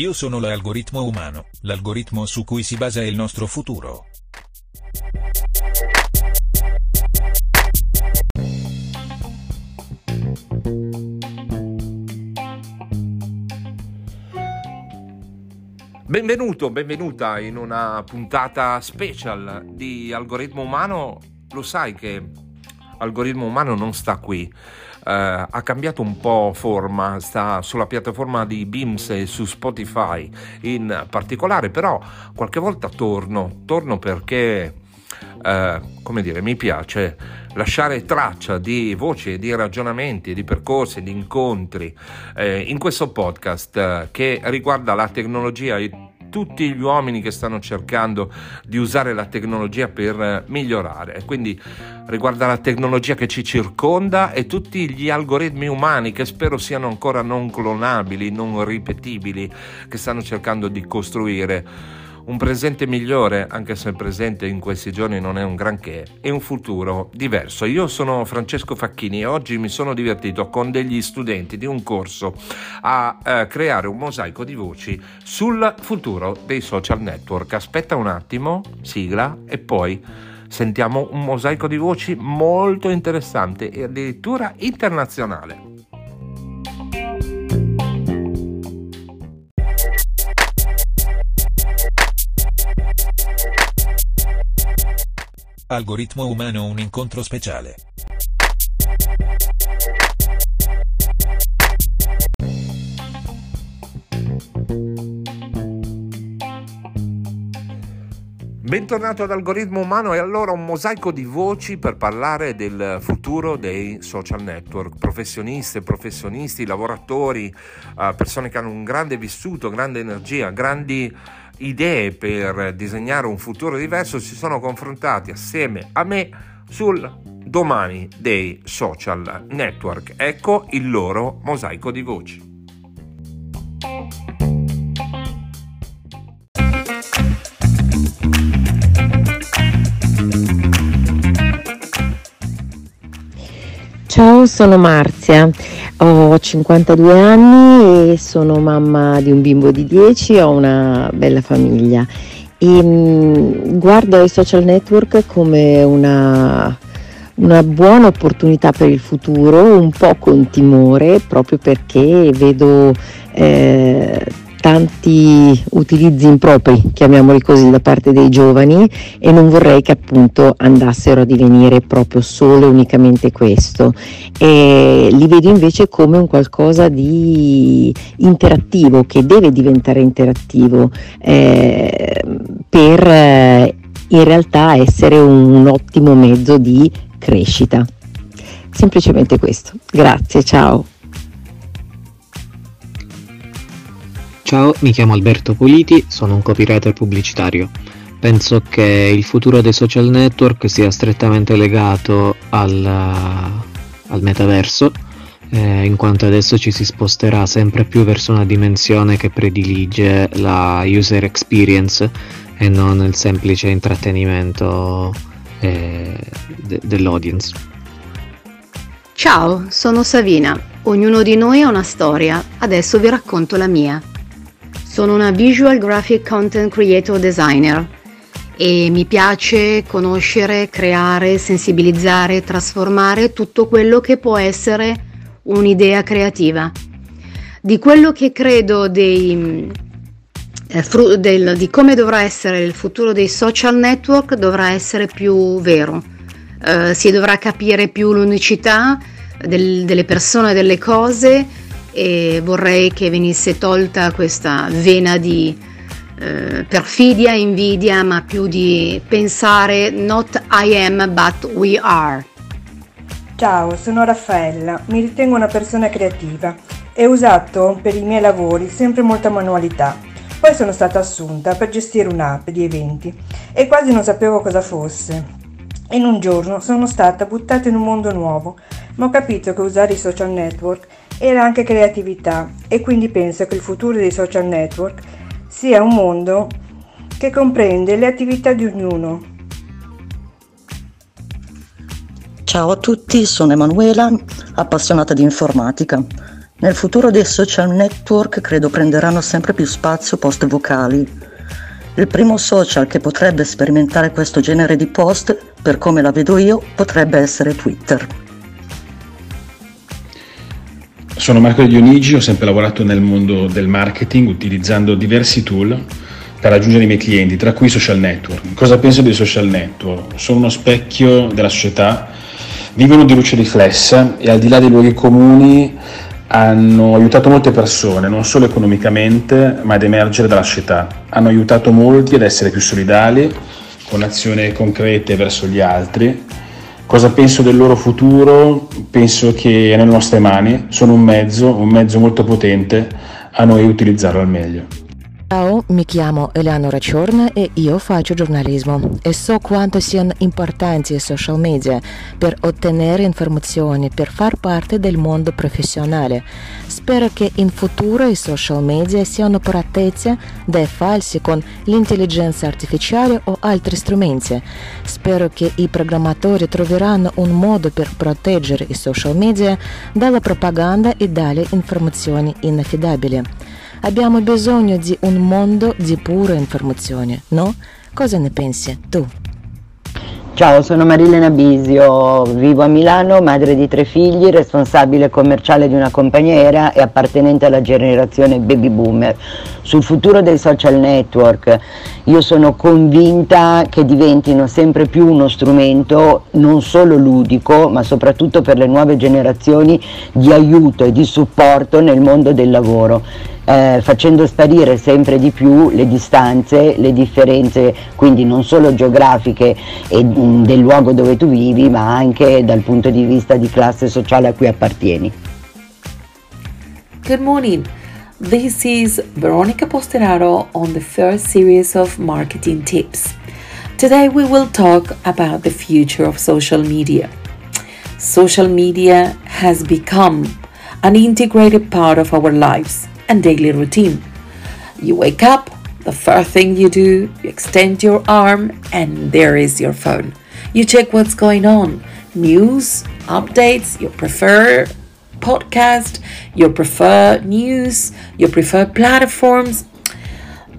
Io sono l'algoritmo umano, l'algoritmo su cui si basa il nostro futuro. Benvenuto, benvenuta in una puntata special di Algoritmo Umano. Lo sai che Algoritmo Umano non sta qui, ha cambiato un po' forma, sta sulla piattaforma di Beams e su Spotify in particolare, però qualche volta torno, torno perché, uh, come dire, mi piace lasciare traccia di voci, di ragionamenti, di percorsi, di incontri eh, in questo podcast eh, che riguarda la tecnologia e tutti gli uomini che stanno cercando di usare la tecnologia per eh, migliorare. Quindi riguarda la tecnologia che ci circonda e tutti gli algoritmi umani che spero siano ancora non clonabili, non ripetibili, che stanno cercando di costruire un presente migliore, anche se il presente in questi giorni non è un granché, e un futuro diverso. Io sono Francesco Facchini e oggi mi sono divertito con degli studenti di un corso a eh, creare un mosaico di voci sul futuro dei social network. Aspetta un attimo, sigla, e poi sentiamo un mosaico di voci molto interessante e addirittura internazionale. Algoritmo umano un incontro speciale. Bentornato ad Algoritmo Umano e allora un mosaico di voci per parlare del futuro dei social network, professionisti, professionisti, lavoratori, eh, persone che hanno un grande vissuto, grande energia, grandi idee per disegnare un futuro diverso si sono confrontati assieme a me sul domani dei social network. Ecco il loro mosaico di voci. Ciao, sono Marzia, ho 52 anni e sono mamma di un bimbo di 10, ho una bella famiglia. E mh, mm, guardo i social network come una, una buona opportunità per il futuro, un po' con timore, proprio perché vedo eh, tanti utilizzi impropri, chiamiamoli così, da parte dei giovani e non vorrei che appunto andassero a divenire proprio solo e unicamente questo. E li vedo invece come un qualcosa di interattivo, che deve diventare interattivo eh, per eh, in realtà essere un, un ottimo mezzo di crescita. Semplicemente questo. Grazie, ciao. Ciao, mi chiamo Alberto Politi, sono un copywriter pubblicitario. Penso che il futuro dei social network sia strettamente legato al, al metaverso, eh, in quanto adesso ci si sposterà sempre più verso una dimensione che predilige la user experience e non il semplice intrattenimento eh, de- dell'audience. Ciao, sono Savina. Ognuno di noi ha una storia, adesso vi racconto la mia. Sono una Visual Graphic Content Creator Designer e mi piace conoscere, creare, sensibilizzare, trasformare tutto quello che può essere un'idea creativa. Di quello che credo dei, eh, fru- del, di come dovrà essere il futuro dei social network dovrà essere più vero. Eh, si dovrà capire più l'unicità del, delle persone delle cose e vorrei che venisse tolta questa vena di eh, perfidia, invidia, ma più di pensare not I am but we are. Ciao, sono Raffaella, mi ritengo una persona creativa e ho usato per i miei lavori sempre molta manualità. Poi sono stata assunta per gestire un'app di eventi e quasi non sapevo cosa fosse. In un giorno sono stata buttata in un mondo nuovo, ma ho capito che usare i social network era anche creatività e quindi penso che il futuro dei social network sia un mondo che comprende le attività di ognuno. Ciao a tutti, sono Emanuela, appassionata di informatica. Nel futuro dei social network credo prenderanno sempre più spazio post vocali. Il primo social che potrebbe sperimentare questo genere di post, per come la vedo io, potrebbe essere Twitter. Sono Marco Dionigi, ho sempre lavorato nel mondo del marketing utilizzando diversi tool per raggiungere i miei clienti, tra cui i social network. Cosa penso dei social network? Sono uno specchio della società, vivono di luce riflessa e al di là dei luoghi comuni hanno aiutato molte persone, non solo economicamente, ma ad emergere dalla società. Hanno aiutato molti ad essere più solidali, con azioni concrete verso gli altri. Cosa penso del loro futuro? Penso che è nelle nostre mani, sono un mezzo, un mezzo molto potente, a noi utilizzarlo al meglio. Ciao, mi chiamo Eleonora Ciorna e io faccio giornalismo e so quanto siano importanti i social media per ottenere informazioni, per far parte del mondo professionale. Spero che in futuro i social media siano protetti dai falsi con l'intelligenza artificiale o altri strumenti. Spero che i programmatori troveranno un modo per proteggere i social media dalla propaganda e dalle informazioni inaffidabili. Abbiamo bisogno di un mondo di pura informazione, no? Cosa ne pensi tu? Ciao, sono Marilena Bisio, vivo a Milano, madre di tre figli, responsabile commerciale di una compagnia aerea e appartenente alla generazione baby boomer. Sul futuro dei social network io sono convinta che diventino sempre più uno strumento non solo ludico ma soprattutto per le nuove generazioni di aiuto e di supporto nel mondo del lavoro eh, facendo sparire sempre di più le distanze, le differenze quindi non solo geografiche e mh, mm, del luogo dove tu vivi ma anche dal punto di vista di classe sociale a cui appartieni. Good morning. This is Veronica Posteraro on the first series of marketing tips. Today we will talk about the future of social media. Social media has become an integrated part of our lives and daily routine. You wake up, the first thing you do, you extend your arm, and there is your phone. You check what's going on news, updates, your preferred podcast, your preferred news, your preferred platforms.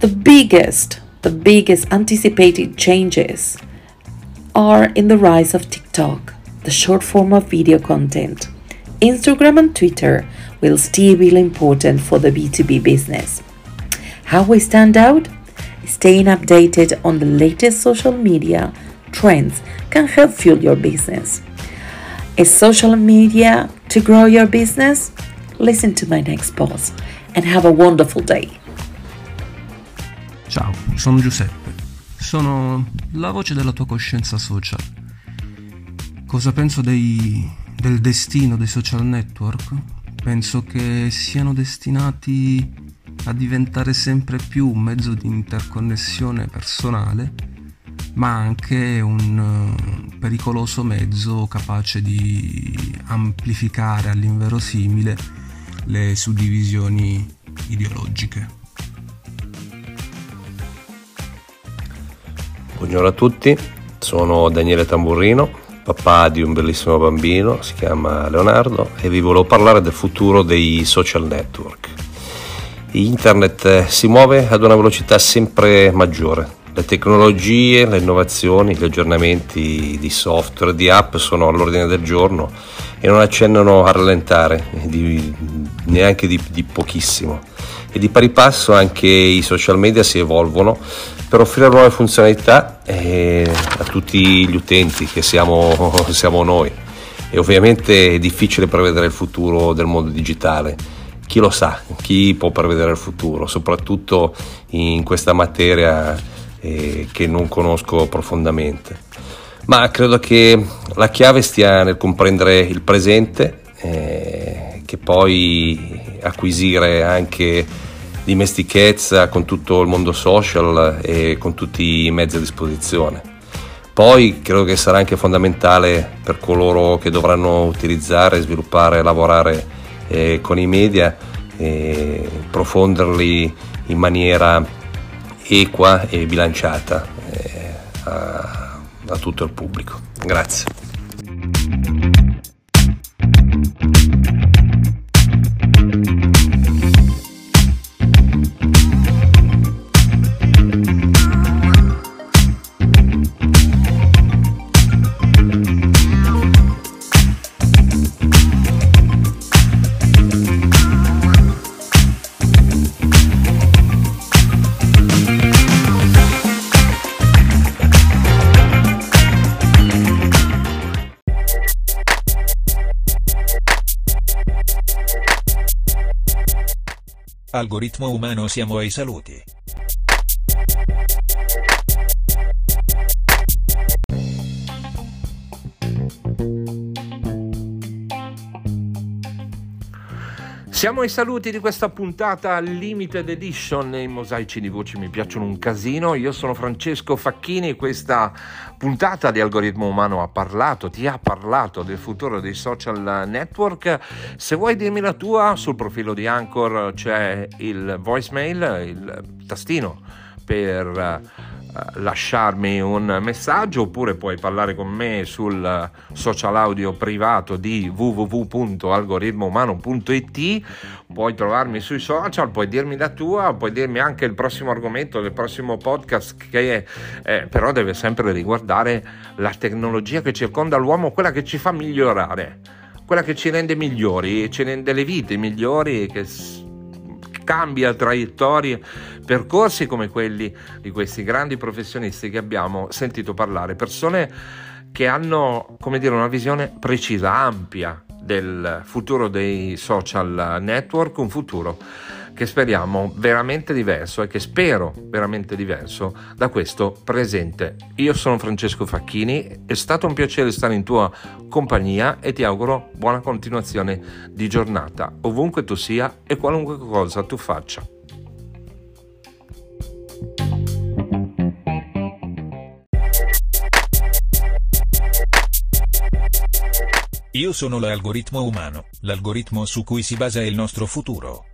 The biggest, the biggest anticipated changes are in the rise of TikTok, the short form of video content. Instagram and Twitter will still be important for the B2B business. How we stand out? Staying updated on the latest social media trends can help fuel your business. Is social media to grow your business? Listen to my next post and have a wonderful day. Ciao, sono Giuseppe. Sono la voce della tua coscienza social. Cosa penso dei, del destino dei social network? penso che siano destinati a diventare sempre più un mezzo di interconnessione personale, ma anche un eh, pericoloso mezzo capace di amplificare all'inverosimile le suddivisioni ideologiche. Buongiorno a tutti, sono Daniele Tamburrino papà di un bellissimo bambino, si chiama Leonardo, e vi volevo parlare del futuro dei social network. Internet eh, si muove ad una velocità sempre maggiore. Le tecnologie, le innovazioni, gli aggiornamenti di software, di app sono all'ordine del giorno e non accennano a rallentare, di, neanche di, di pochissimo. E di pari passo anche i social media si evolvono per offrire nuove funzionalità eh, a tutti gli utenti che siamo, siamo noi. E ovviamente è difficile prevedere il futuro del mondo digitale. Chi lo sa, chi può prevedere il futuro, soprattutto in questa materia eh, che non conosco profondamente. Ma credo che la chiave stia nel comprendere il presente, eh, che poi acquisire anche dimestichezza con tutto il mondo social e con tutti i mezzi a disposizione. Poi credo che sarà anche fondamentale per coloro che dovranno utilizzare, sviluppare, lavorare eh, con i media, eh, profonderli in maniera equa e bilanciata eh, a, a tutto il pubblico. Grazie. Algoritmo umano siamo ai saluti. Siamo ai saluti di questa puntata limited edition. I mosaici di voci mi piacciono un casino. Io sono Francesco Facchini. Questa puntata di Algoritmo Umano ha parlato, ti ha parlato del futuro dei social network. Se vuoi dirmi la tua, sul profilo di Anchor c'è il voicemail, il tastino per lasciarmi un messaggio oppure puoi parlare con me sul social audio privato di www.algoritmoumano.it puoi trovarmi sui social puoi dirmi la tua puoi dirmi anche il prossimo argomento del prossimo podcast che eh, però deve sempre riguardare la tecnologia che circonda l'uomo quella che ci fa migliorare quella che ci rende migliori ci rende le vite migliori che cambia traiettorie, percorsi come quelli di questi grandi professionisti che abbiamo sentito parlare, persone che hanno, come dire, una visione precisa, ampia del futuro dei social network, un futuro che speriamo veramente diverso e che spero veramente diverso da questo presente. Io sono Francesco Facchini, è stato un piacere stare in tua compagnia e ti auguro buona continuazione di giornata, ovunque tu sia e qualunque cosa tu faccia. Io sono l'algoritmo umano, l'algoritmo su cui si basa il nostro futuro.